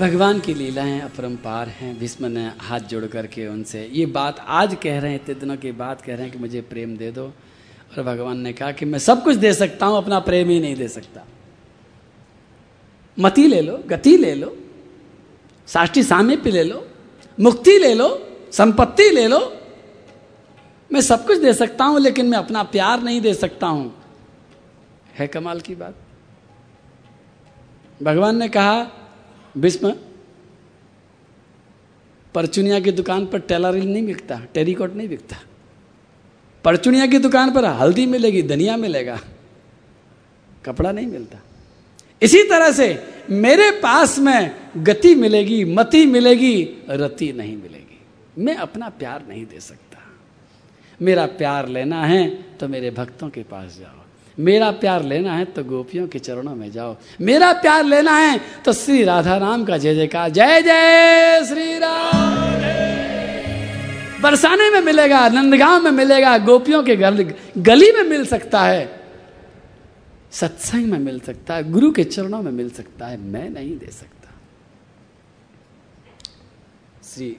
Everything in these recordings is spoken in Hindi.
भगवान की लीलाएँ अपरंपार हैं। भीष्म ने हाथ जोड़ करके उनसे ये बात आज कह रहे हैं, इतने दिनों की बात कह रहे हैं कि मुझे प्रेम दे दो। और भगवान ने कहा कि मैं सब कुछ दे सकता हूँ, अपना प्रेम ही नहीं दे सकता। मति ले लो, गति ले लो, साष्टी सामीप्य ले लो, मुक्ति ले लो, संपत्ति ले लो। मैं सब कुछ दे सकता हूँ, लेकिन मैं अपना प्यार नहीं दे सकता हूँ। है कमाल की बात। भगवान ने कहा भीष्म, परचुनिया की दुकान पर टेलरिल नहीं बिकता, टेरिकॉट नहीं बिकता। परचुनिया की दुकान पर हल्दी मिलेगी, धनिया मिलेगा, कपड़ा नहीं मिलता। इसी तरह से मेरे पास में गति मिलेगी, मति मिलेगी, रति नहीं मिलेगी। मैं अपना प्यार नहीं दे सकता। मेरा प्यार लेना है तो मेरे भक्तों के पास जाओ। मेरा प्यार लेना है तो गोपियों के चरणों में जाओ। मेरा प्यार लेना है तो श्री राधा राम का जय जयकार। जय जय श्री राम बरसाने में मिलेगा, नंदगांव में मिलेगा, गोपियों के घर, गली में मिल सकता है। सत्संग में मिल सकता है, गुरु के चरणों में मिल सकता है, मैं नहीं दे सकता। श्री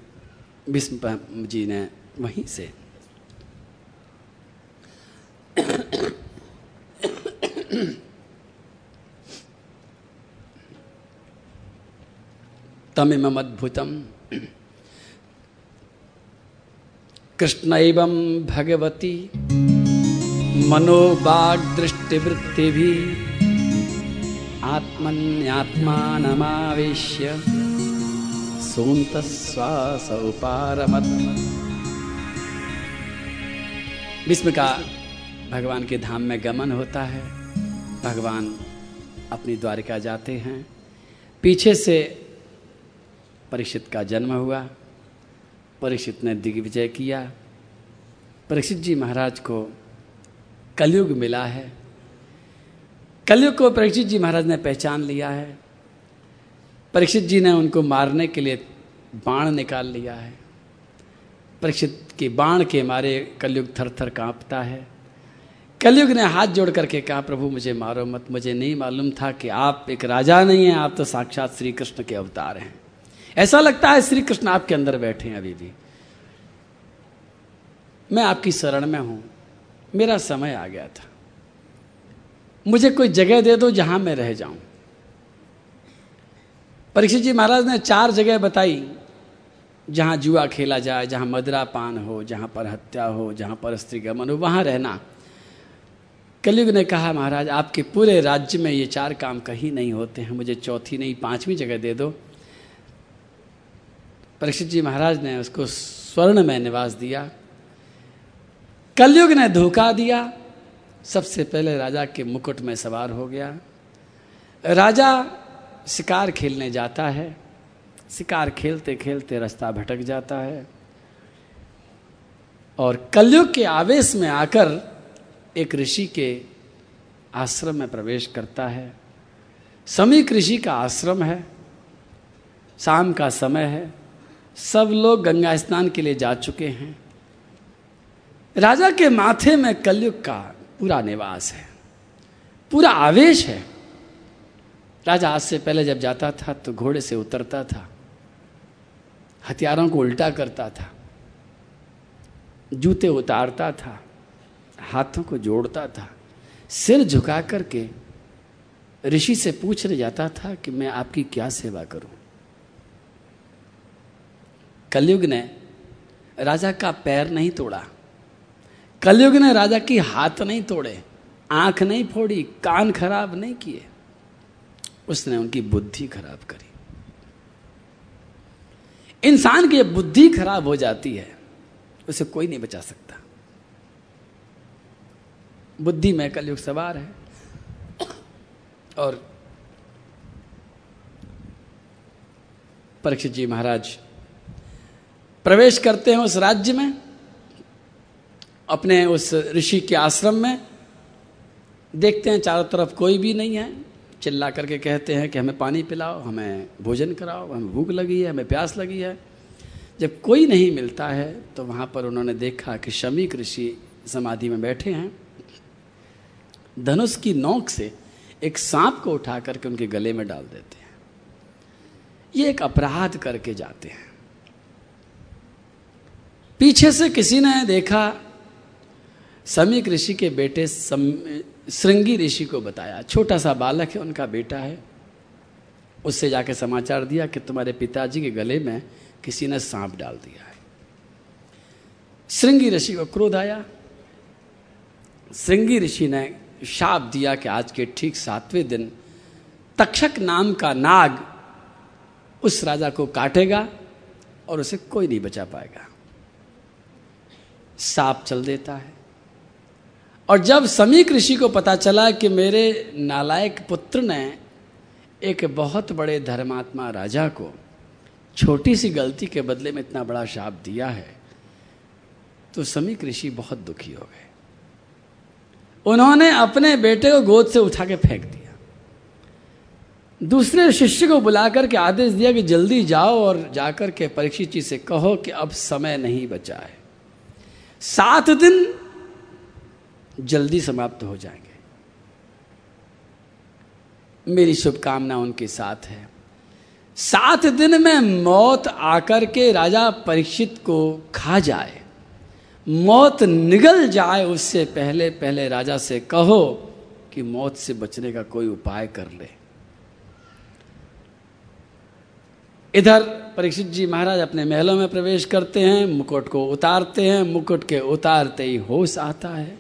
विष्णु जी ने वहीं से तमिमद्भुतम कृष्ण भगवती। मनोबाग दृष्टिवृत्ति भी आत्मन्यात्मानमावेश्य सोत श्वास उपारमत विस्म का भगवान के धाम में गमन होता है। भगवान अपनी द्वारिका जाते हैं। पीछे से परीक्षित का जन्म हुआ। परीक्षित ने दिग्विजय किया। परीक्षित जी महाराज को कलयुग मिला है। कलयुग को परीक्षित जी महाराज ने पहचान लिया है। परीक्षित जी ने उनको मारने के लिए बाण निकाल लिया है। परीक्षित के बाण के मारे कलयुग थर थर कांपता है। कलयुग ने हाथ जोड़ करके कहा, प्रभु, मुझे मारो मत। मुझे नहीं मालूम था कि आप एक राजा नहीं हैं, आप तो साक्षात श्री कृष्ण के अवतार हैं। ऐसा लगता है श्री कृष्ण आपके अंदर बैठे हैं अभी भी। मैं आपकी शरण में हूँ। मेरा समय आ गया था। मुझे कोई जगह दे दो जहाँ मैं रह जाऊँ। परीक्षित जी महाराज ने चार जगह बताई, जहाँ जुआ खेला जाए, जहाँ मदरा पान हो, जहाँ पर हत्या हो, जहाँ पर स्त्री गमन हो वहाँ रहना। कलयुग ने कहा, महाराज, आपके पूरे राज्य में ये चार काम कहीं नहीं होते हैं। मुझे चौथी नहीं, पांचवी जगह दे दो। परीक्षित जी महाराज ने उसको स्वर्ण में निवास दिया। कलयुग ने धोखा दिया। सबसे पहले राजा के मुकुट में सवार हो गया। राजा शिकार खेलने जाता है। शिकार खेलते खेलते रास्ता भटक जाता है। और कलयुग के आवेश में आकर एक ऋषि के आश्रम में प्रवेश करता है। समीक ऋषि का आश्रम है, शाम का समय है, सब लोग गंगा स्नान के लिए जा चुके हैं। राजा के माथे में कलयुग का पूरा निवास है, पूरा आवेश है। राजा आज से पहले जब जाता था तो घोड़े से उतरता था, हथियारों को उल्टा करता था, जूते उतारता था। हाथों को जोड़ता था, सिर झुका करके ऋषि से पूछने जाता था कि मैं आपकी क्या सेवा करूँ। कलयुग ने राजा का पैर नहीं तोड़ा। कलयुग ने राजा की हाथ नहीं तोड़े, आँख नहीं फोड़ी, कान खराब नहीं किए। उसने उनकी बुद्धि खराब करी। इंसान की बुद्धि खराब हो जाती है, उसे कोई नहीं बचा सकता। बुद्धि में कलयुग सवार है। और परीक्षित जी महाराज प्रवेश करते हैं उस राज्य में, अपने उस ऋषि के आश्रम में, देखते हैं चारों तरफ़ कोई भी नहीं है। चिल्ला करके कहते हैं कि हमें पानी पिलाओ, हमें भोजन कराओ, हमें भूख लगी है, हमें प्यास लगी है। जब कोई नहीं मिलता है तो वहाँ पर उन्होंने देखा कि शमीक ऋषि समाधि में बैठे हैं। धनुष की नोक से एक सांप को उठा करके उनके गले में डाल देते हैं। ये एक अपराध करके जाते हैं। पीछे से किसी ने देखा समीक ऋषि के बेटे श्रृंगी ऋषि को बताया, छोटा सा बालक है, उनका बेटा है। उससे जाके समाचार दिया कि तुम्हारे पिताजी के गले में किसी ने सांप डाल दिया है। श्रृंगी ऋषि को क्रोध आया। श्रृंगी ऋषि ने शाप दिया कि आज के ठीक सातवें दिन तक्षक नाम का नाग उस राजा को काटेगा और उसे कोई नहीं बचा पाएगा। सांप चल देता है। और जब समीक ऋषि को पता चला कि मेरे नालायक पुत्र ने एक बहुत बड़े धर्मात्मा राजा को छोटी सी गलती के बदले में इतना बड़ा शाप दिया है तो समीक ऋषि बहुत दुखी हो गए। उन्होंने अपने बेटे को गोद से उठा के फेंक दिया। दूसरे शिष्य को बुलाकर के आदेश दिया कि जल्दी जाओ और जाकर के परीक्षित जी से कहो कि अब समय नहीं बचा है। सात दिन जल्दी समाप्त हो जाएँगे। मेरी शुभकामना उनके साथ है। सात दिन में मौत आकर के राजा परीक्षित को खा जाए। मौत निगल जाए उससे पहले पहले राजा से कहो कि मौत से बचने का कोई उपाय कर ले। इधर परीक्षित जी महाराज अपने महलों में प्रवेश करते हैं, मुकुट को उतारते हैं, मुकुट के उतारते ही होश आता है।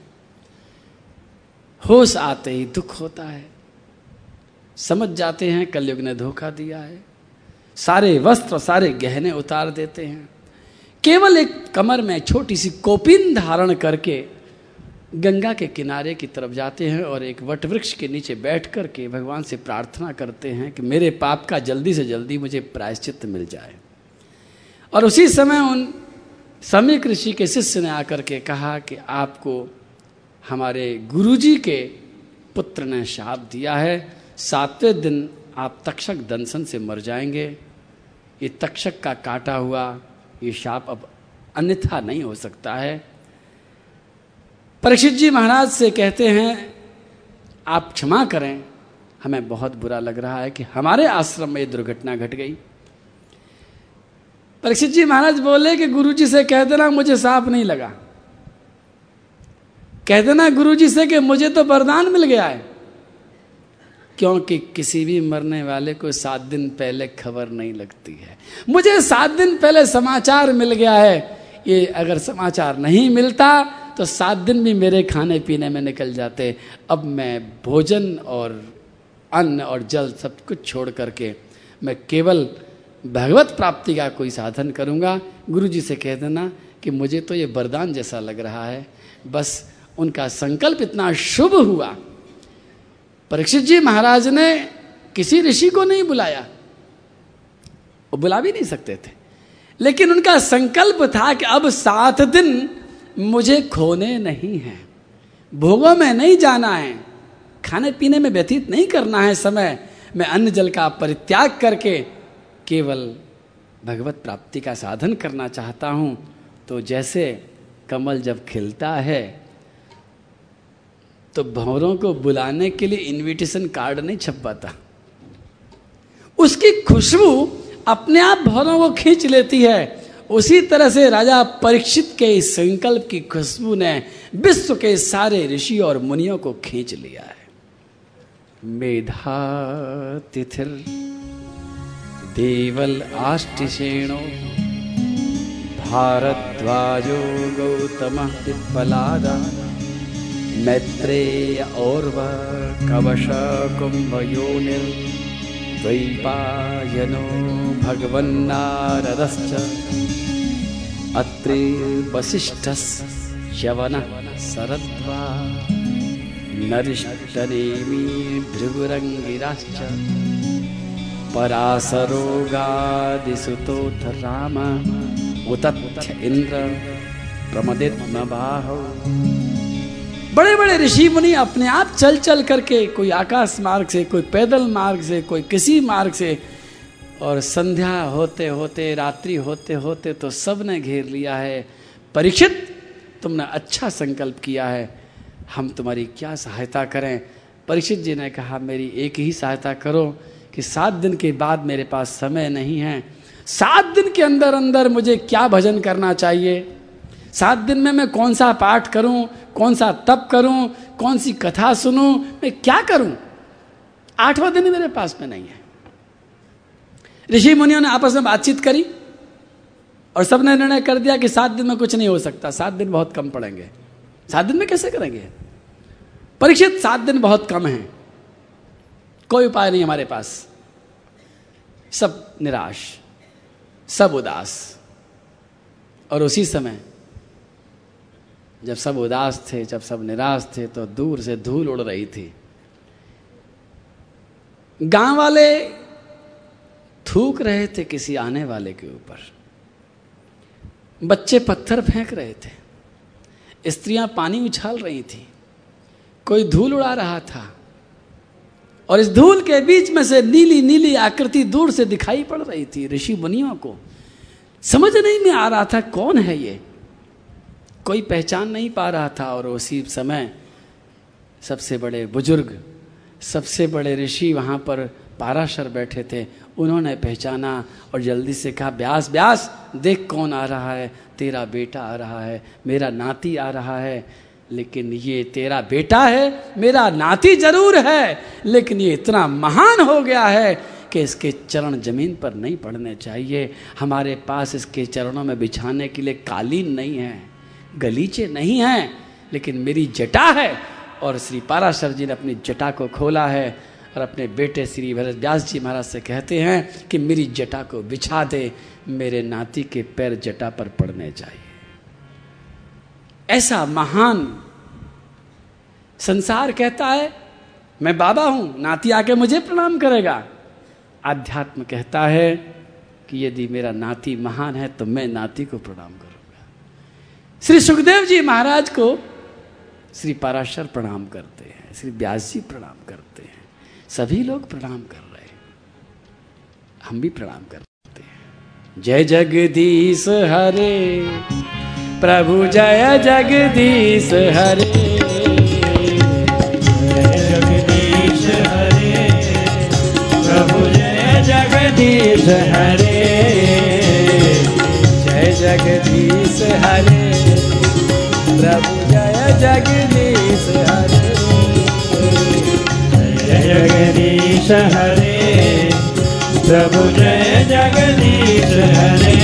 होश आते ही दुख होता है। समझ जाते हैं, कलयुग ने धोखा दिया है। सारे वस्त्र, सारे गहने उतार देते हैं। केवल एक कमर में छोटी सी कोपिन धारण करके गंगा के किनारे की तरफ़ जाते हैं और एक वटवृक्ष के नीचे बैठ कर के भगवान से प्रार्थना करते हैं कि मेरे पाप का जल्दी से जल्दी मुझे प्रायश्चित मिल जाए। और उसी समय उन समीक ऋषि के शिष्य ने आकर के कहा कि आपको हमारे गुरुजी के पुत्र ने शाप दिया है, सातवें दिन आप तक्षक दंशन से मर जाएँगे। ये तक्षक का काटा हुआ ये शाप अब अन्यथा नहीं हो सकता है। परीक्षित जी महाराज से कहते हैं, आप क्षमा करें, हमें बहुत बुरा लग रहा है कि हमारे आश्रम में ये दुर्घटना घट गई। परीक्षित जी महाराज बोले कि गुरुजी से कह देना, मुझे साफ़ नहीं लगा। कह देना गुरुजी से कि मुझे तो वरदान मिल गया है। क्योंकि किसी भी मरने वाले को सात दिन पहले खबर नहीं लगती है। मुझे सात दिन पहले समाचार मिल गया है। ये अगर समाचार नहीं मिलता तो सात दिन भी मेरे खाने पीने में निकल जाते। अब मैं भोजन और अन्न और जल सब कुछ छोड़ करके मैं केवल भगवत प्राप्ति का कोई साधन करूँगा। गुरु जी से कह देना कि मुझे तो ये वरदान जैसा लग रहा है। बस उनका संकल्प इतना शुभ हुआ परीक्षित जी महाराज ने किसी ऋषि को नहीं बुलाया। वो बुला भी नहीं सकते थे। लेकिन उनका संकल्प था कि अब सात दिन मुझे खोने नहीं है। भोगों में नहीं जाना है। खाने पीने में व्यतीत नहीं करना है समय। मैं अन्न जल का परित्याग करके केवल भगवत प्राप्ति का साधन करना चाहता हूँ। तो जैसे कमल जब खिलता है तो भंवरों को बुलाने के लिए इनविटेशन कार्ड नहीं छप पाता। उसकी खुशबू अपने आप भंवरों को खींच लेती है। उसी तरह से राजा परीक्षित के संकल्प की खुशबू ने विश्व के सारे ऋषि और मुनियों को खींच लिया है। मेधा तिथिर देवल आष्टिशेणो भारद्वाजो गौतम पिप्पलादा मैत्रेय और्व कवश कुम्भयोनिर् द्वैपायनो भगवन्नारदश्च। अत्रि वसिष्ठश्यवनः सरद्वा नरिष्टनेमी भृगुरङ्गिराश्च। परासरोगादिसुतोऽथ राम। उतथ्य इन्द्र प्रमदित्मबाहौ बड़े बड़े ऋषि मुनि अपने आप चल चल करके कोई आकाश मार्ग से, कोई पैदल मार्ग से, कोई किसी मार्ग से, और संध्या होते होते रात्रि होते होते तो सबने घेर लिया है। परीक्षित, तुमने अच्छा संकल्प किया है। हम तुम्हारी क्या सहायता करें? परीक्षित जी ने कहा, मेरी एक ही सहायता करो कि सात दिन के बाद मेरे पास समय नहीं है। सात दिन के अंदर अंदर मुझे क्या भजन करना चाहिए? सात दिन में मैं कौन सा पाठ करूँ? कौन सा तप करूँ, कौन सी कथा सुनूं, मैं क्या करूँ? आठवां दिन मेरे पास में नहीं है। ऋषि मुनियों ने आपस में बातचीत करी और सबने निर्णय कर दिया कि सात दिन में कुछ नहीं हो सकता। सात दिन बहुत कम पड़ेंगे। सात दिन में कैसे करेंगे? परीक्षित, सात दिन बहुत कम है। कोई उपाय नहीं हमारे पास। सब निराश, सब उदास। और उसी समय जब सब उदास थे, जब सब निराश थे तो दूर से धूल उड़ रही थी। गाँव वाले थूक रहे थे किसी आने वाले के ऊपर। बच्चे पत्थर फेंक रहे थे। स्त्रियाँ पानी उछाल रही थी। कोई धूल उड़ा रहा था। और इस धूल के बीच में से नीली नीली आकृति दूर से दिखाई पड़ रही थी। ऋषि मुनियों को समझ नहीं में आ रहा था, कौन है ये? कोई पहचान नहीं पा रहा था और उसी समय सबसे बड़े बुज़ुर्ग, सबसे बड़े ऋषि वहाँ पर पाराशर बैठे थे। उन्होंने पहचाना और जल्दी से कहा, ब्यास ब्यास, देख कौन आ रहा है। तेरा बेटा आ रहा है, मेरा नाती आ रहा है। लेकिन ये तेरा बेटा है, मेरा नाती ज़रूर है। लेकिन ये इतना महान हो गया है कि इसके चरण ज़मीन पर नहीं पड़ने चाहिए। हमारे पास इसके चरणों में बिछाने के लिए कालीन नहीं है। गलीचे नहीं हैं, लेकिन मेरी जटा है। और श्री पाराशर जी ने अपनी जटा को खोला है और अपने बेटे श्री भरत व्यास जी महाराज से कहते हैं कि मेरी जटा को बिछा दे, मेरे नाती के पैर जटा पर पड़ने चाहिए ऐसा महान संसार कहता है, मैं बाबा हूँ, नाती आके मुझे प्रणाम करेगा। आध्यात्म कहता है कि यदि मेरा नाती महान है तो मैं नाती को प्रणाम करूँगा श्री सुखदेव जी महाराज को श्री पाराशर प्रणाम करते हैं, श्री व्यास जी प्रणाम करते हैं, सभी लोग प्रणाम कर रहे हैं। हम भी प्रणाम करते हैं। जय जगदीश हरे, प्रभु जय जगदीश हरे। जगदीश हरे, प्रभु जय जगदीश हरे। प्रभु जय जगदीश हरे। जय जगदीश हरे। प्रभु जय जगदीश हरे।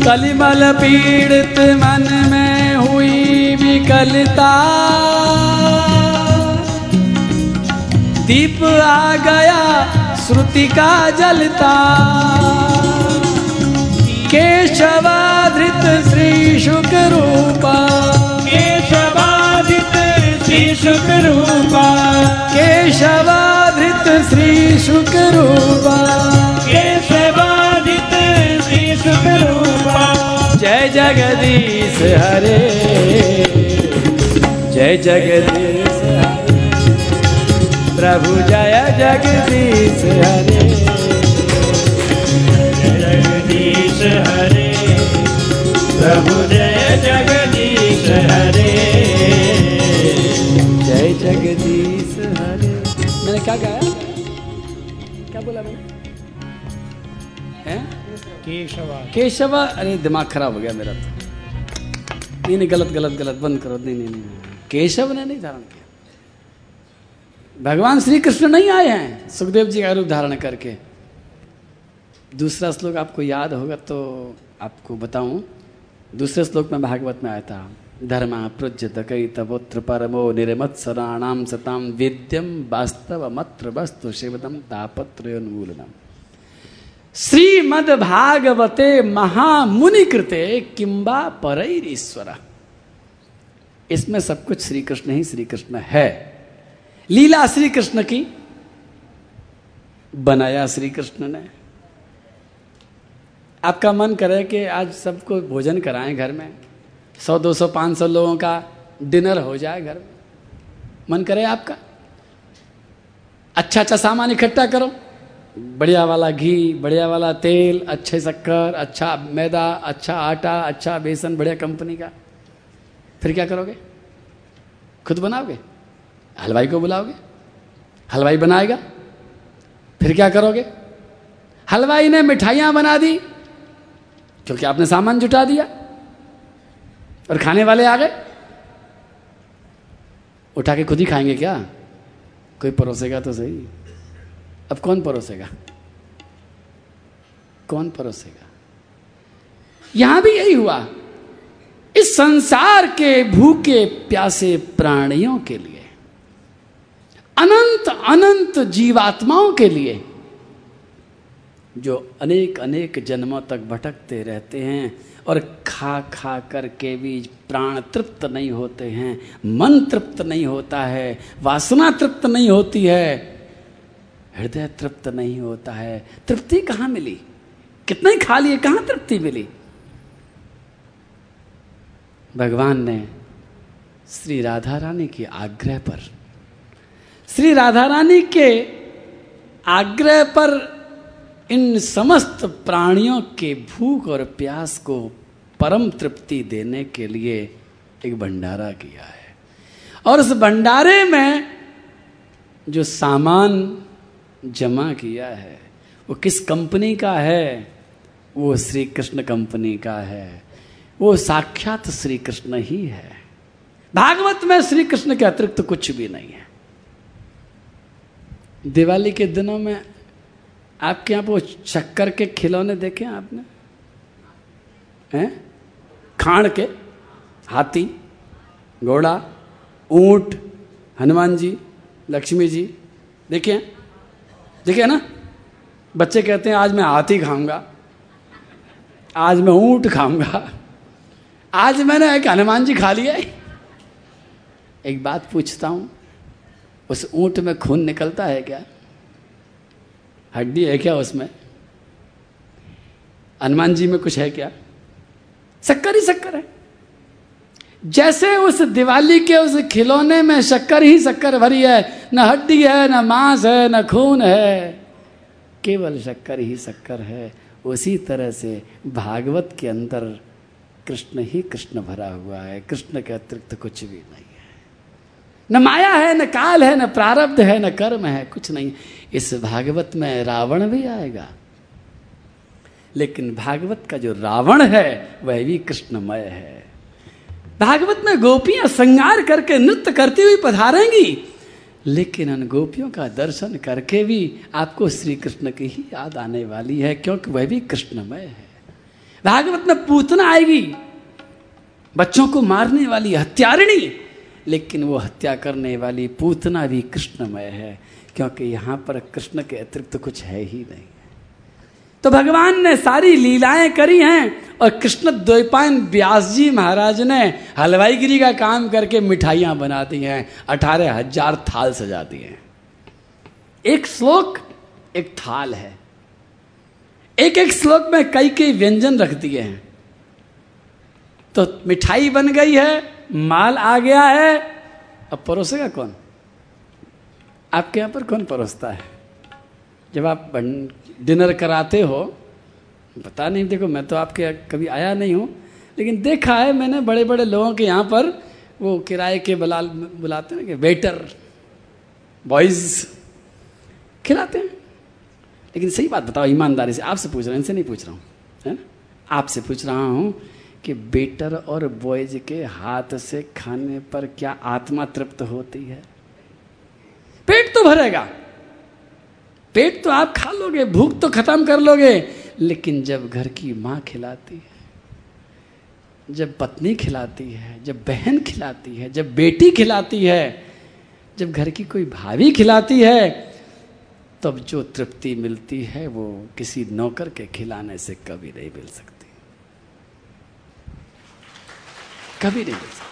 कलिमल पीड़ित मन में हुई विकलता। दीप आ गया श्रुति का जलता। केशवाधृत श्री शुक रूपा केशवादित श्री शुक रूपा केशवाधृत श्री शुक रूपा केशवादित श्री शुक रूपा जय जगदीश हरे। जय जगदीश हरे। प्रभु जय जगदीश हरे। केशवा केशव, अरे दिमाग खराब हो गया मेरा तो। नहीं नहीं, गलत गलत गलत, बंद करो। नहीं नहीं नहीं केशव ने नहीं धारण किया। भगवान श्री कृष्ण नहीं आए हैं, सुखदेव जी का रूप धारण करके। दूसरा श्लोक आपको याद होगा तो आपको बताऊँ। दूसरे श्लोक में भागवत में आया था, धर्मा पृज्य तकई तपोत्र परमो निर्मत्सराणाम सताम विद्यम वास्तव मत्र वस्तु शिवदम तापत्रोन्मूलनम श्रीमद भागवते महामुनि कृते किंबा परैर ईश्वर इसमें सब कुछ श्री कृष्ण ही श्री कृष्ण है। लीला श्री कृष्ण की, बनाया श्री कृष्ण ने। आपका मन करे कि आज सबको भोजन कराएँ घर में। सौ, दो सौ, पाँच सौ लोगों का डिनर हो जाए घर में। मन करे आपका। अच्छा अच्छा सामान इकट्ठा करो। बढ़िया वाला घी, बढ़िया वाला तेल, अच्छे शक्कर अच्छा मैदा अच्छा आटा अच्छा बेसन, बढ़िया कंपनी का। फिर क्या करोगे? खुद बनाओगे? हलवाई को बुलाओगे? हलवाई बनाएगा? फिर क्या करोगे? हलवाई ने मिठाइयाँ बना दी, क्योंकि आपने सामान जुटा दिया। और खाने वाले आ गए। उठा के खुद ही खाएँगे क्या? कोई परोसेगा तो सही। अब कौन परोसेगा? कौन परोसेगा? यहाँ भी यही हुआ। इस संसार के भूखे प्यासे प्राणियों के लिए, अनंत अनंत जीवात्माओं के लिए, जो अनेक अनेक जन्मों तक भटकते रहते हैं और खा खा करके भी प्राण तृप्त नहीं होते हैं, मन तृप्त नहीं होता है, वासना तृप्त नहीं होती है हृदय तृप्त नहीं होता है। तृप्ति कहाँ मिली? कितना खा लिए, कहाँ तृप्ति मिली? भगवान ने श्री राधा रानी के आग्रह पर, श्री राधा रानी के आग्रह पर इन समस्त प्राणियों के भूख और प्यास को परम तृप्ति देने के लिए एक भंडारा किया है। और उस भंडारे में जो सामान जमा किया है। वो किस कंपनी का है? वो श्री कृष्ण कंपनी का है। वो साक्षात श्री कृष्ण ही है। भागवत में श्री कृष्ण के अतिरिक्त तो कुछ भी नहीं है। दिवाली के दिनों में आपके यहाँ वो शक्कर के खिलौने देखे आपने? हैं? खाण के? हाथी, घोड़ा, ऊँट, हनुमान जी, लक्ष्मी जी देखिए देखिए ना? बच्चे कहते हैं, आज मैं हाथी खाऊँगा। आज मैं ऊँट खाऊँगा। आज मैंने एक हनुमान जी खा लिया एक बात पूछता हूँ, उस ऊँट में खून निकलता है क्या? हड्डी है क्या उसमें? हनुमान जी में कुछ है क्या? शक्कर ही शक्कर है। जैसे उस दिवाली के उस खिलौने में शक्कर ही शक्कर भरी है, न हड्डी है, न मांस है, न खून है, केवल शक्कर ही शक्कर है। उसी तरह से भागवत के अंदर कृष्ण ही कृष्ण भरा हुआ है, कृष्ण के अतिरिक्त कुछ भी नहीं है। न माया है, न काल है, न प्रारब्ध है, न कर्म है, कुछ नहीं। इस भागवत में रावण भी आएगा। लेकिन भागवत का जो रावण है, वह भी कृष्णमय है। भागवत में गोपियाँ श्रृंगार करके नृत्य करती हुई पधारेंगी। लेकिन उन गोपियों का दर्शन करके भी आपको श्री कृष्ण की ही याद आने वाली है, क्योंकि वह भी कृष्णमय है। भागवत में पूतना आएगी। बच्चों को मारने वाली हत्यारिणी, लेकिन वो हत्या करने वाली पूतना भी कृष्णमय है, क्योंकि यहाँ पर कृष्ण के अतिरिक्त कुछ है ही नहीं। तो भगवान ने सारी लीलाएँ करी हैं और कृष्ण द्वैपायन व्यास जी महाराज ने हलवाईगिरी का काम करके मिठाइयाँ बना दी हैं, अठारह हज़ार थाल सजा दिए हैं। एक श्लोक, एक थाल है। एक एक श्लोक में कई कई व्यंजन रख दिए हैं। तो मिठाई बन गई है, माल आ गया है, अब परोसेगा कौन? आपके यहाँ पर कौन परोसता है? जब आप डिनर कराते हो पता नहीं, देखो मैं तो आपके कभी आया नहीं हूँ, लेकिन देखा है मैंने बड़े बड़े लोगों के यहाँ पर, वो किराए के बुला, बुलाते हैं कि वेटर, बॉयज़, खिलाते हैं। लेकिन सही बात बताओ, ईमानदारी से, आपसे पूछ रहा हूँ, इनसे नहीं पूछ रहा हूँ, है ना? आपसे पूछ रहा हूँ कि बेटर और बॉयज़ के हाथ से खाने पर क्या आत्मा तृप्त होती है? पेट तो भरेगा। पेट तो आप खा लोगे, भूख तो खत्म कर लोगे, लेकिन जब घर की माँ खिलाती है, जब पत्नी खिलाती है, जब बहन खिलाती है, जब बेटी खिलाती है, जब घर की कोई भाभी खिलाती है, तब जो तृप्ति मिलती है, वो किसी नौकर के खिलाने से कभी नहीं मिल सकती। कभी नहीं मिल सकती।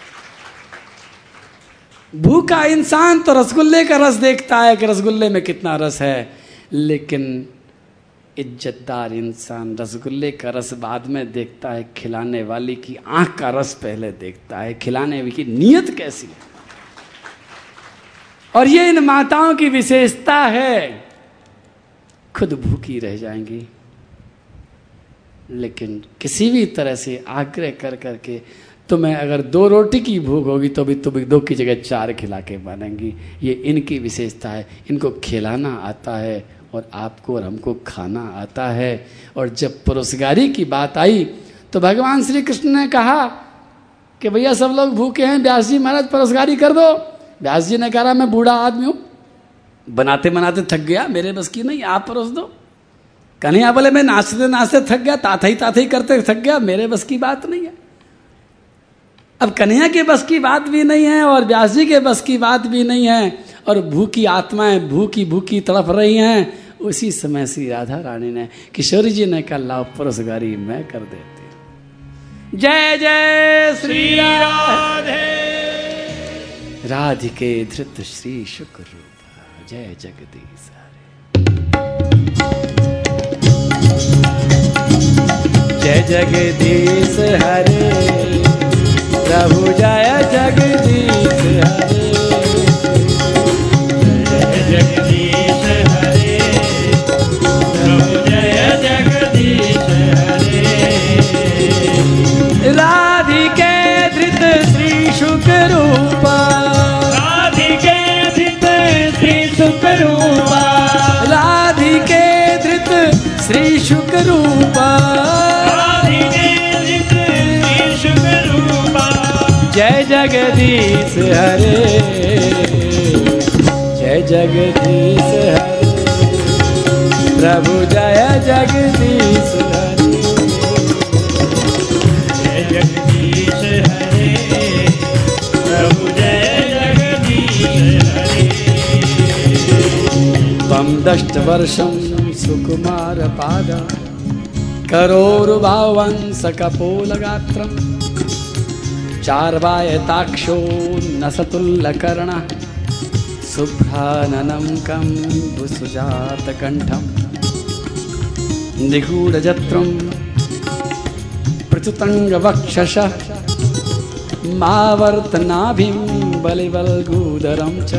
भूखा इंसान तो रसगुल्ले का रस देखता है कि रसगुल्ले में कितना रस है। लेकिन इज्जतदार इंसान रसगुल्ले का रस बाद में देखता है, खिलाने वाली की आँख का रस पहले देखता है, खिलाने की नीयत कैसी है? और ये इन माताओं की विशेषता है। खुद भूखी रह जाएँगी। लेकिन किसी भी तरह से आग्रह कर करके तुम्हें अगर दो रोटी की भूख होगी तो भी तुम्हें दो की जगह चार खिला के मानेंगी ये इनकी विशेषता है। इनको खिलाना आता है। और आपको और हमको खाना आता है। और जब परोसगारी की बात आई तो भगवान श्री कृष्ण ने कहा कि भैया सब लोग भूखे हैं व्यास जी महाराज परोसगारी कर दो। व्यास जी ने कह रहा मैं बूढ़ा आदमी हूँ। बनाते बनाते थक गया, मेरे बस की नहीं, आप परोस दो। कन्हैया बोले, मैं नाचते नाचते थक गया ताथा ही ताथा ही करते थक गया, मेरे बस की बात नहीं है। अब कन्हैया के बस की बात भी नहीं है और व्यास जी के बस की बात भी नहीं है। और भूखी आत्माएँ भूखी भूखी तड़प रही हैं। उसी समय श्री राधा रानी ने किशोरी जी ने कहा लाओ परोसगारी मैं कर देती जय जय श्री राधे। राधिके धृत श्री शुक्र रूप जय जगदीश जय जगदीश हरे प्रभु जय जगदीश हरे। जय जगदीश। रूपा। जय जगदीश हरे। जय जगदीश हरे। प्रभु जय जगदीश हरे। जय जगदीश हरे। प्रभु जय जगदीश हरे। त्वं दष्टवर्षं सुकुमार पाद करोरुभावंसकपोलगात्रं चार्वायताक्षो नसतुल्लकर्णः शुभ्राननं कम्बुसुजातकण्ठं निगूढजत्रं पृथुतङ्गवक्षसः मावर्तनाभिं बलिवल्गूदरं च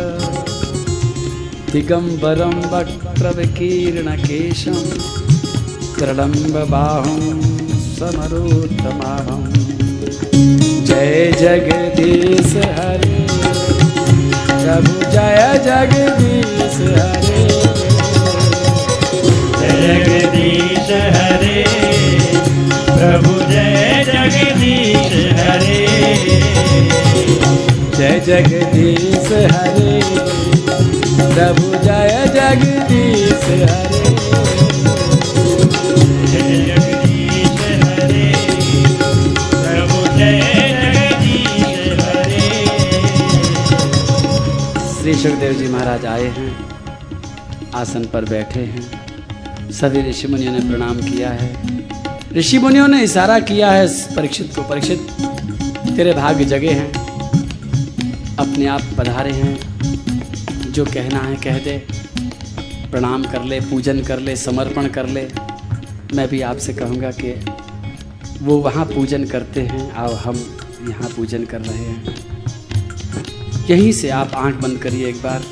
दिगम्बरं वक्त्रविकीर्णकेशं त्रडम्बबाहुं समरोत्तमाहं। जय जगदीश हरे। प्रभु जय जगदीश हरे। जय जगदीश हरे। प्रभु जय जगदीश हरे। जय जगदीश हरे। प्रभु जय जगदीश हरे। सुखदेव जी महाराज आए हैं, आसन पर बैठे हैं। सभी ऋषि मुनियों ने प्रणाम किया है। ऋषि मुनियों ने इशारा किया है, परीक्षित को परीक्षित, तेरे भाग्य जगे हैं, अपने आप पधारे हैं। जो कहना है कह दे, प्रणाम कर ले, पूजन कर ले, समर्पण कर ले। मैं भी आपसे कहूँगा कि वो वहाँ पूजन करते हैं और हम यहाँ पूजन कर रहे हैं। यहीं से आप आँख बंद करिए एक बार,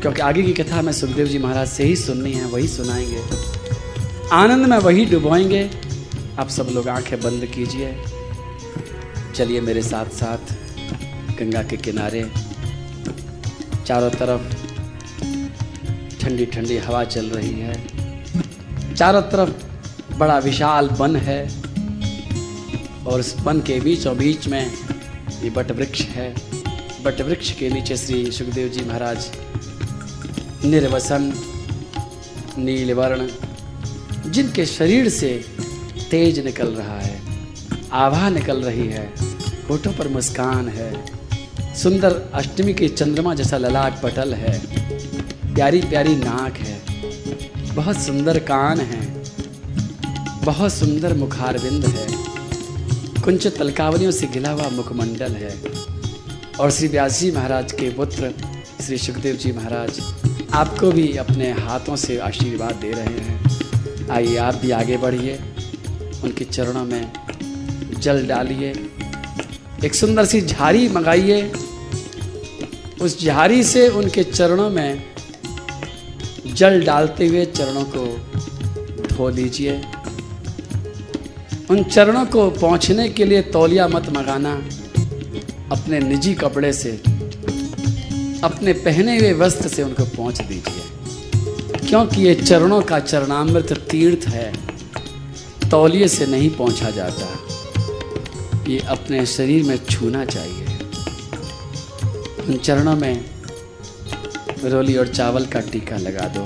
क्योंकि आगे की कथा मैं सुखदेव जी महाराज से ही सुननी है, वही सुनाएँगे। आनंद में वही डुबोएँगे। आप सब लोग आँखें बंद कीजिए। चलिए मेरे साथ साथ गंगा के किनारे, चारों तरफ़ ठंडी ठंडी हवा चल रही है। चारों तरफ़ बड़ा विशाल वन है और इस वन के बीचों बीच में ये बट वृक्ष है। बट वृक्ष के नीचे श्री सुखदेव जी महाराज, निर्वसन नीलवर्ण जिनके शरीर से तेज निकल रहा है, आभा निकल रही है, होठों पर मुस्कान है, सुंदर अष्टमी के चंद्रमा जैसा ललाट पटल है, प्यारी प्यारी नाक है, बहुत सुंदर कान है, बहुत सुंदर मुखारविंद है कुंच तलकावलियों से घिला हुआ मुखमंडल है। और श्री व्यास जी महाराज के पुत्र, श्री सुखदेव जी महाराज, आपको भी अपने हाथों से आशीर्वाद दे रहे हैं। आइए आप भी आगे बढ़िए, उनके चरणों में जल डालिए। एक सुंदर सी झाड़ी मंगाइए। उस झाड़ी से उनके चरणों में जल डालते हुए चरणों को धो दीजिए उन चरणों को पहुँचने के लिए तौलिया मत मंगाना। अपने निजी कपड़े से, अपने पहने हुए वस्त्र से उनको पहुँच दीजिए। क्योंकि ये चरणों का चरणामृत तीर्थ है, तौलिए से नहीं पहुँचा जाता। ये अपने शरीर में छूना चाहिए। उन चरणों में रोली और चावल का टीका लगा दो।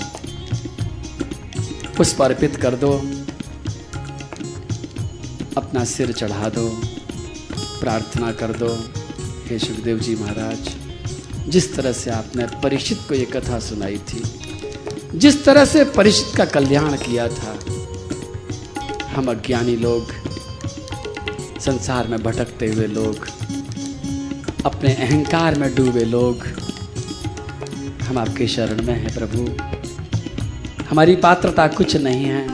पुष्प अर्पित कर दो। अपना सिर चढ़ा दो। प्रार्थना कर दो। हे सुखदेव जी महाराज, जिस तरह से आपने परिचित को ये कथा सुनाई थी, जिस तरह से परिचित का कल्याण किया था, हम अज्ञानी लोग, संसार में भटकते हुए लोग, अपने अहंकार में डूबे लोग, हम आपके शरण में हैं प्रभु। हमारी पात्रता कुछ नहीं है।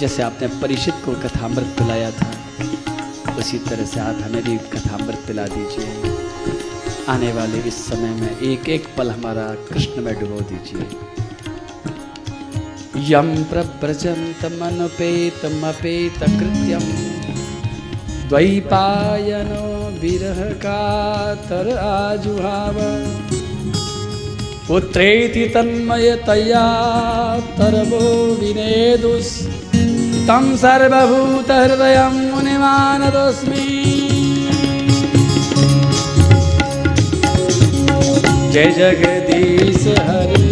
जैसे आपने परिचित को कथामृत पिलाया था उसी तरह से आप हमें भी कथामृत पिला दीजिए। आने वाले इस समय में एक एक पल हमारा कृष्ण में डुबो दीजिए। यम प्रव्रजंत मनुपेतमपेत कृत्यम। द्वैपायनो विरह कातर आजुहाव। पुत्रेति तन्मयतया तरवो विनेदुस्। तं सर्वभूतहृदयं मुनिमानतोऽस्मि जय जगदीश हरे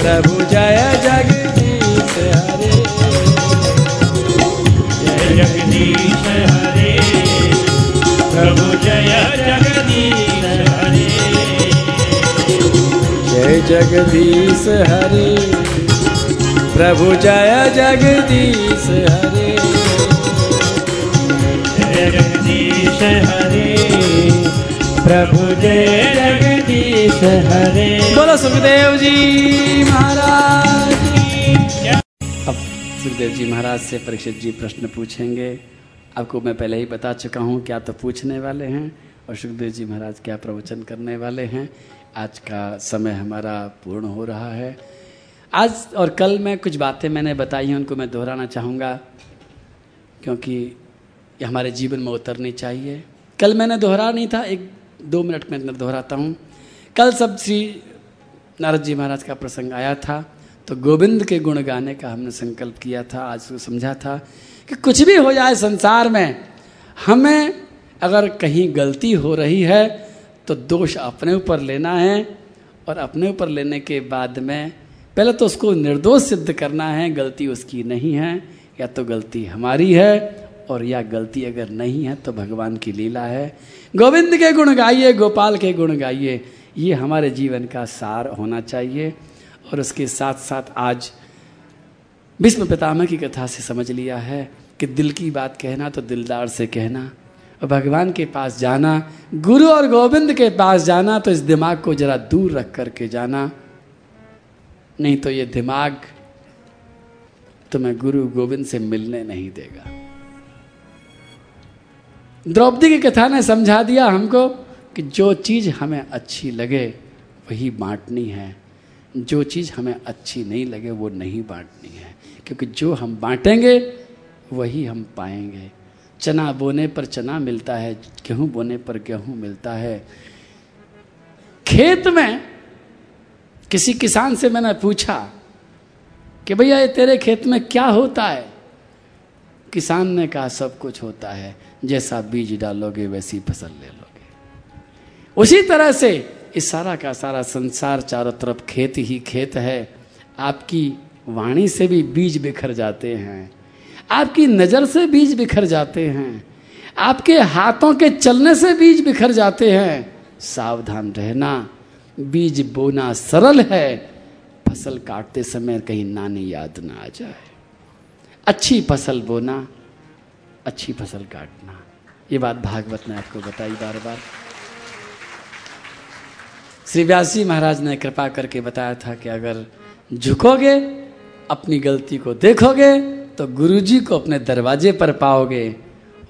प्रभु जय जगदीश हरे। जय जगदीश हरे प्रभु जय जगदीश हरे। जय जगदीश हरे। प्रभु जय जगदीश हरे। जगदीश हरे। प्रभु जय जगदीश हरे। बोलो सुखदेव जी महाराज अब सुखदेव जी महाराज से परीक्षित जी प्रश्न पूछेंगे। आपको मैं पहले ही बता चुका हूँ क्या तो पूछने वाले हैं और सुखदेव जी महाराज क्या प्रवचन करने वाले हैं। आज का समय हमारा पूर्ण हो रहा है। आज और कल मैं कुछ बातें मैंने बताई हैं, उनको मैं दोहराना चाहूँगा, क्योंकि ये हमारे जीवन में उतरनी चाहिए। कल मैंने दोहरा नहीं था, एक दो मिनट में मैं दोहराता हूँ। कल सब श्री नारद जी महाराज का प्रसंग आया था तो गोविंद के गुण गाने का हमने संकल्प किया था, आज उसको समझा था कि कुछ भी हो जाए संसार में, हमें अगर कहीं गलती हो रही है तो दोष अपने ऊपर लेना है, और अपने ऊपर लेने के बाद में पहले तो उसको निर्दोष सिद्ध करना है, गलती उसकी नहीं है, या तो गलती हमारी है, और या गलती अगर नहीं है तो भगवान की लीला है। गोविंद के गुण गाइए, गोपाल के गुण गाइए, ये हमारे जीवन का सार होना चाहिए, और उसके साथ साथ आज विष्णु पितामह की कथा से समझ लिया है कि दिल की बात कहना तो दिलदार से कहना, और भगवान के पास जाना, गुरु और गोविंद के पास जाना तो इस दिमाग को जरा दूर रख करके जाना। नहीं तो ये दिमाग तुम्हें गुरु गोविंद से मिलने नहीं देगा। द्रौपदी की कथा ने समझा दिया हमको कि जो चीज़ हमें अच्छी लगे, वही बांटनी है। जो चीज़ हमें अच्छी नहीं लगे, वो नहीं बांटनी है। क्योंकि जो हम बांटेंगे, वही हम पाएँगे। चना बोने पर चना मिलता है, गेहूँ बोने पर गेहूँ मिलता है। खेत में किसी किसान से मैंने पूछा कि भैया, ये तेरे खेत में क्या होता है? किसान ने कहा, सब कुछ होता है। जैसा बीज डालोगे, वैसी फ़सल ले लोगे। उसी तरह से इस सारा का सारा संसार चारों तरफ़ खेत ही खेत है। आपकी वाणी से भी बीज बिखर जाते हैं। आपकी नज़र से बीज बिखर जाते हैं। आपके हाथों के चलने से बीज बिखर जाते हैं। सावधान रहना। बीज बोना सरल है, फ़सल काटते समय कहीं नानी याद ना आ जाए। अच्छी फ़सल बोना, अच्छी फ़सल काटना। ये बात भागवत ने आपको बताई बार बार श्री व्यास महाराज ने कृपा करके बताया था कि अगर झुकोगे, अपनी गलती को देखोगे तो गुरुजी को अपने दरवाजे पर पाओगे,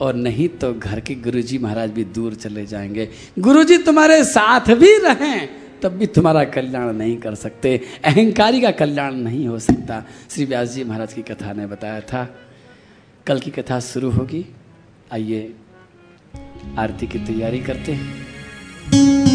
और नहीं तो घर के गुरुजी महाराज भी दूर चले जाएँगे। गुरुजी तुम्हारे साथ भी रहें। तब भी तुम्हारा कल्याण नहीं कर सकते, अहंकारी का कल्याण नहीं हो सकता। श्री व्यास जी महाराज की कथा ने बताया था। कल की कथा शुरू होगी। आइए आरती की तैयारी करते हैं।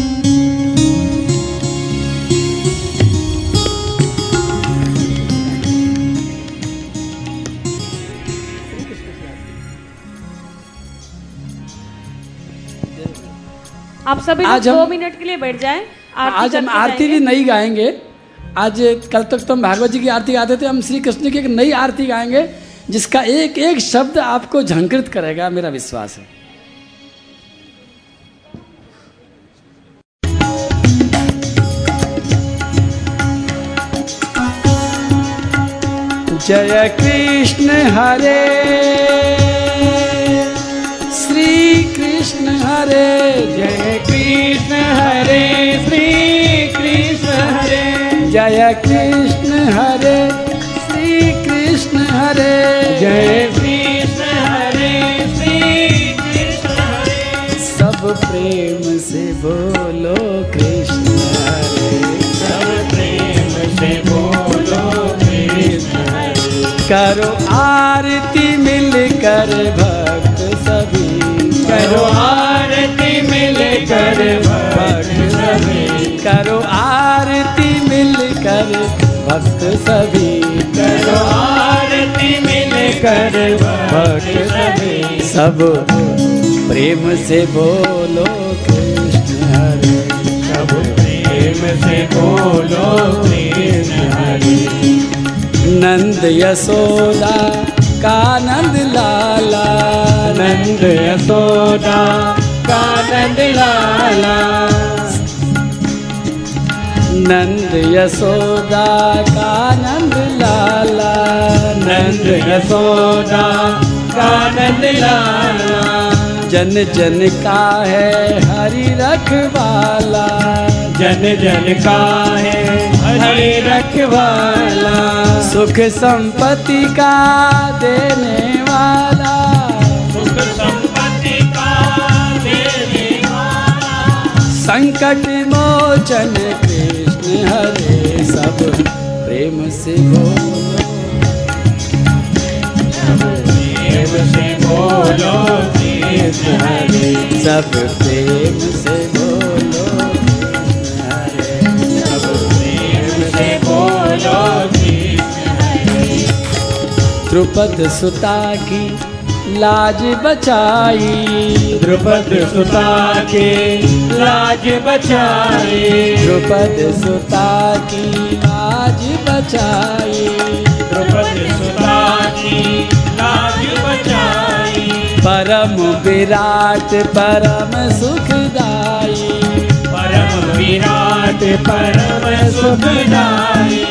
आप सभी आज हम- दो मिनट के लिए बैठ जाएँ आज हम आरती भी नहीं गाएँगे। आज कल तक तो हम भागवत जी की आरती गाते थे हम श्री कृष्ण की एक नई आरती गाएँगे जिसका एक एक शब्द आपको झंकृत करेगा मेरा विश्वास है। जय कृष्ण हरे। श्री कृष्ण हरे जय कृष्ण हरे श्री कृष्ण हरे। जय कृष्ण हरे श्री कृष्ण हरे। जय कृष्ण हरे श्री कृष्ण हरे। सब प्रेम से बोलो कृष्ण हरे। सब प्रेम से बोलो कृष्ण हरे। करो आरती मिलकर भक्त सभी। करो भक्त सभी करो आरती मिलकर भक्त सभी करो आरती मिलकर भक्त सभी सब प्रेम से बोलो कृष्ण हरे सब प्रेम से बोलो कृष्ण हरे। नंद यशोदा का नंद लाला, नंद यशोदा कानंद लाला नंद यशोदा का नंद लाला नंद यशोदा कानंद लाला जन जन का है हरि रखवाला। जन जन का है हरे रखवाला। सुख संपत्ति का देने वाला। संकट मोचन कृष्ण हरे सब प्रेम से बोलो प्रेम से बोलो कृष्ण हरे सब प्रेम से बोलो हरे सब प्रेम से बोलो कृष्ण हरे द्रुपद सुता की लाज बचाई। द्रुपद सुता के लाज बचाई। द्रुपद सुता की लाज बचाई। द्रुपद सुता की लाज बचाई। परम विराट परम सुखदाई। परम विराट परम सुखदाई।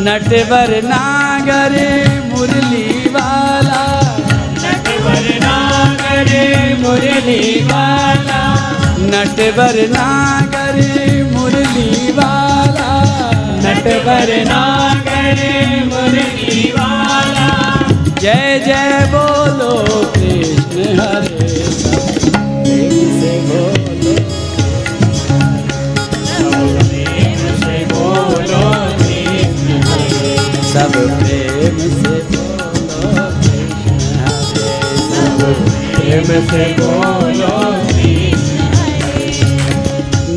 नटवर नागर मुरली नागर मुरली वाला। नटवर नागर मुरली वाला। नटवर नागर मुरली वाला। जय जय बोलो कृष्ण हरे। प्रेम से बोलो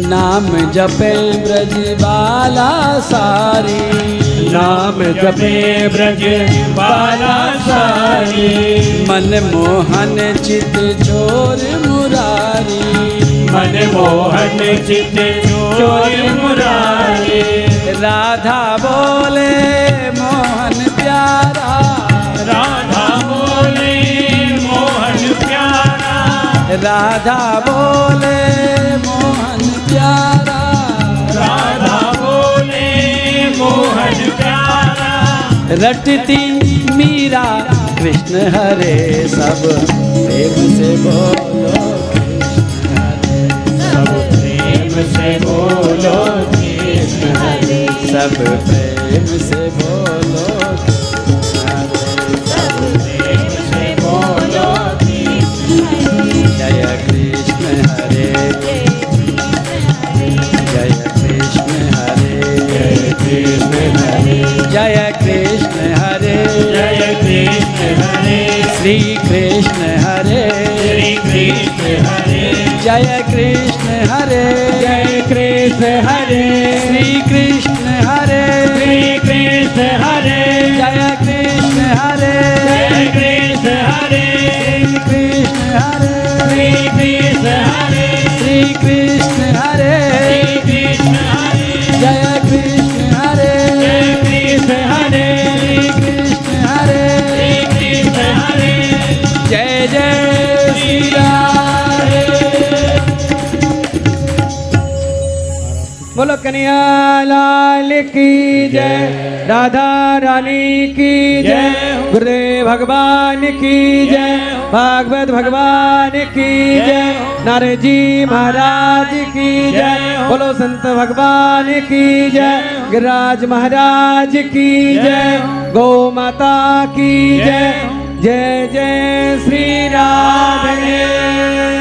नाम जपे ब्रज बाला सारी। नाम जपे ब्रज बाला सारी। मन मोहन चित चोर मुरारी। मन मोहन चित चोर मुरारी। राधा बोले मोहन राधा बोले मोहन प्यारा। राधा बोले मोहन प्यारा। रटती मीरा कृष्ण हरे सब। प्रेम से बोलो कृष्ण हरे सब प्रेम से बोलो कृष्ण हरे। सब प्रेम से बोलो। श्री कृष्ण हरे श्री कृष्ण हरे जय कृष्ण हरे जय कृष्ण हरे श्री कृष्ण हरे श्री कृष्ण हरे जय कृष्ण हरे जय कृष्ण हरे श्री कृष्ण हरे श्री कृष्ण हरे श्री कृष्ण बोलो कन्हैया लाल की जय राधा रानी की जय गुरुदेव भगवान की जय भागवत भगवान की जय नारे जी महाराज की जय बोलो संत भगवान की जय गिरिराज महाराज की जय गौ माता की जय जय जय श्री राधे राधे।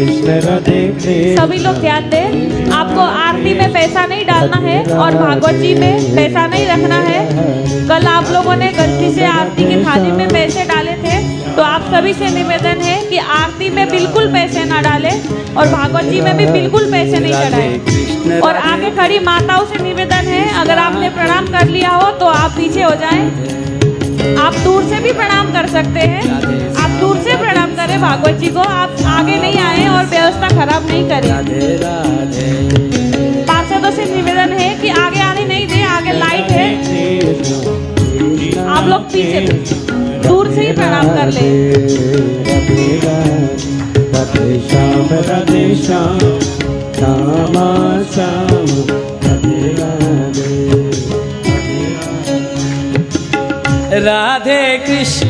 सभी लोग ध्यान दें आपको आरती में पैसा नहीं डालना है और भागवत जी में पैसा नहीं रखना है। कल आप लोगों ने गलती से आरती की थाली में पैसे डाले थे तो आप सभी से निवेदन है कि आरती में बिल्कुल पैसे ना डालें और भागवत जी में भी बिल्कुल पैसे नहीं चढ़ाएँ। और आगे खड़ी माताओं से निवेदन है अगर आपने प्रणाम कर लिया हो तो आप पीछे हो जाएँ। आप दूर से भी प्रणाम कर सकते हैं। आप दूर से प्रणाम करें भागवत जी को आप आगे नहीं आए और व्यवस्था खराब नहीं करें पार्षदों से निवेदन है कि आगे आने नहीं दे आगे लाइट है आप लोग पीछे दूर से ही प्रणाम कर ले Radhe Shyam Radhe Shyam Shyama Shyam Radhe Radhe Radhe Krishna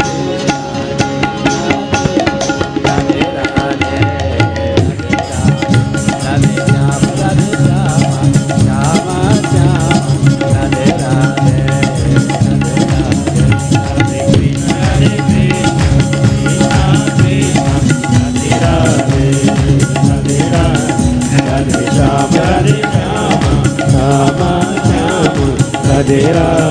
Get up.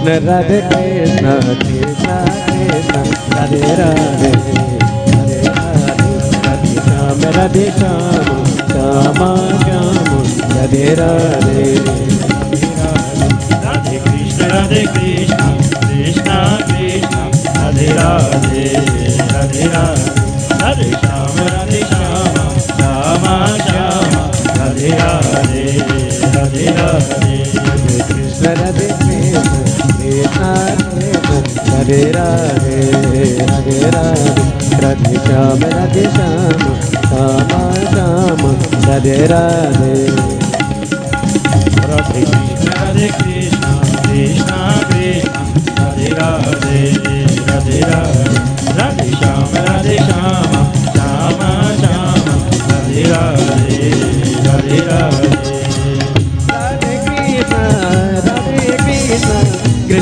Krishna, Radhe Krishna, Krishna Krishna, Radhe Radhe, Radhe Radhe, Radhe Ram, Radhe Shyam, Shama Shyam, Radhe Radhe, Radhe Krishna, Radhe Krishna, Krishna Krishna, Radhe Radhe, Radhe Radhe, Radhe Shyam, Radhe Shyam, Shama Shyam, Radhe Radhe, Radhe Radhe. देखे जरा देखे हरे राधे हरे राधे राधे श्याम राधे श्याम श्यामा श्याम हरे राधे राधे कृष्ण कृष्ण कृष्ण हरे राधे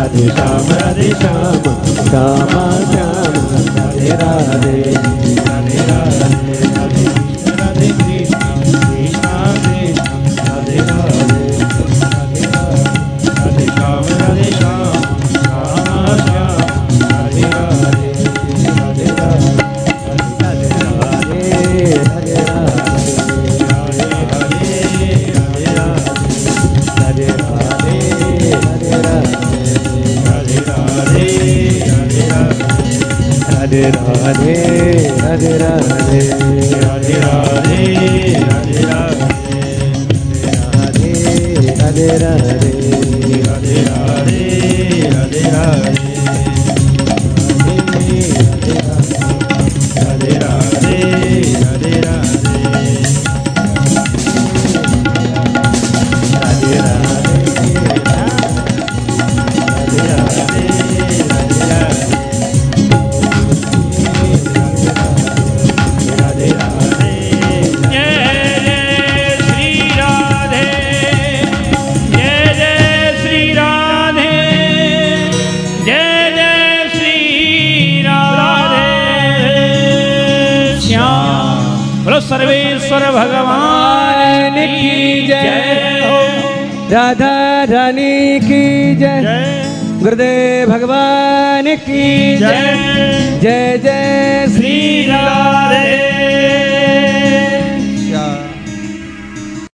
हरे राम हरे श्याम राम श्याम हरे राधे हरे राधे।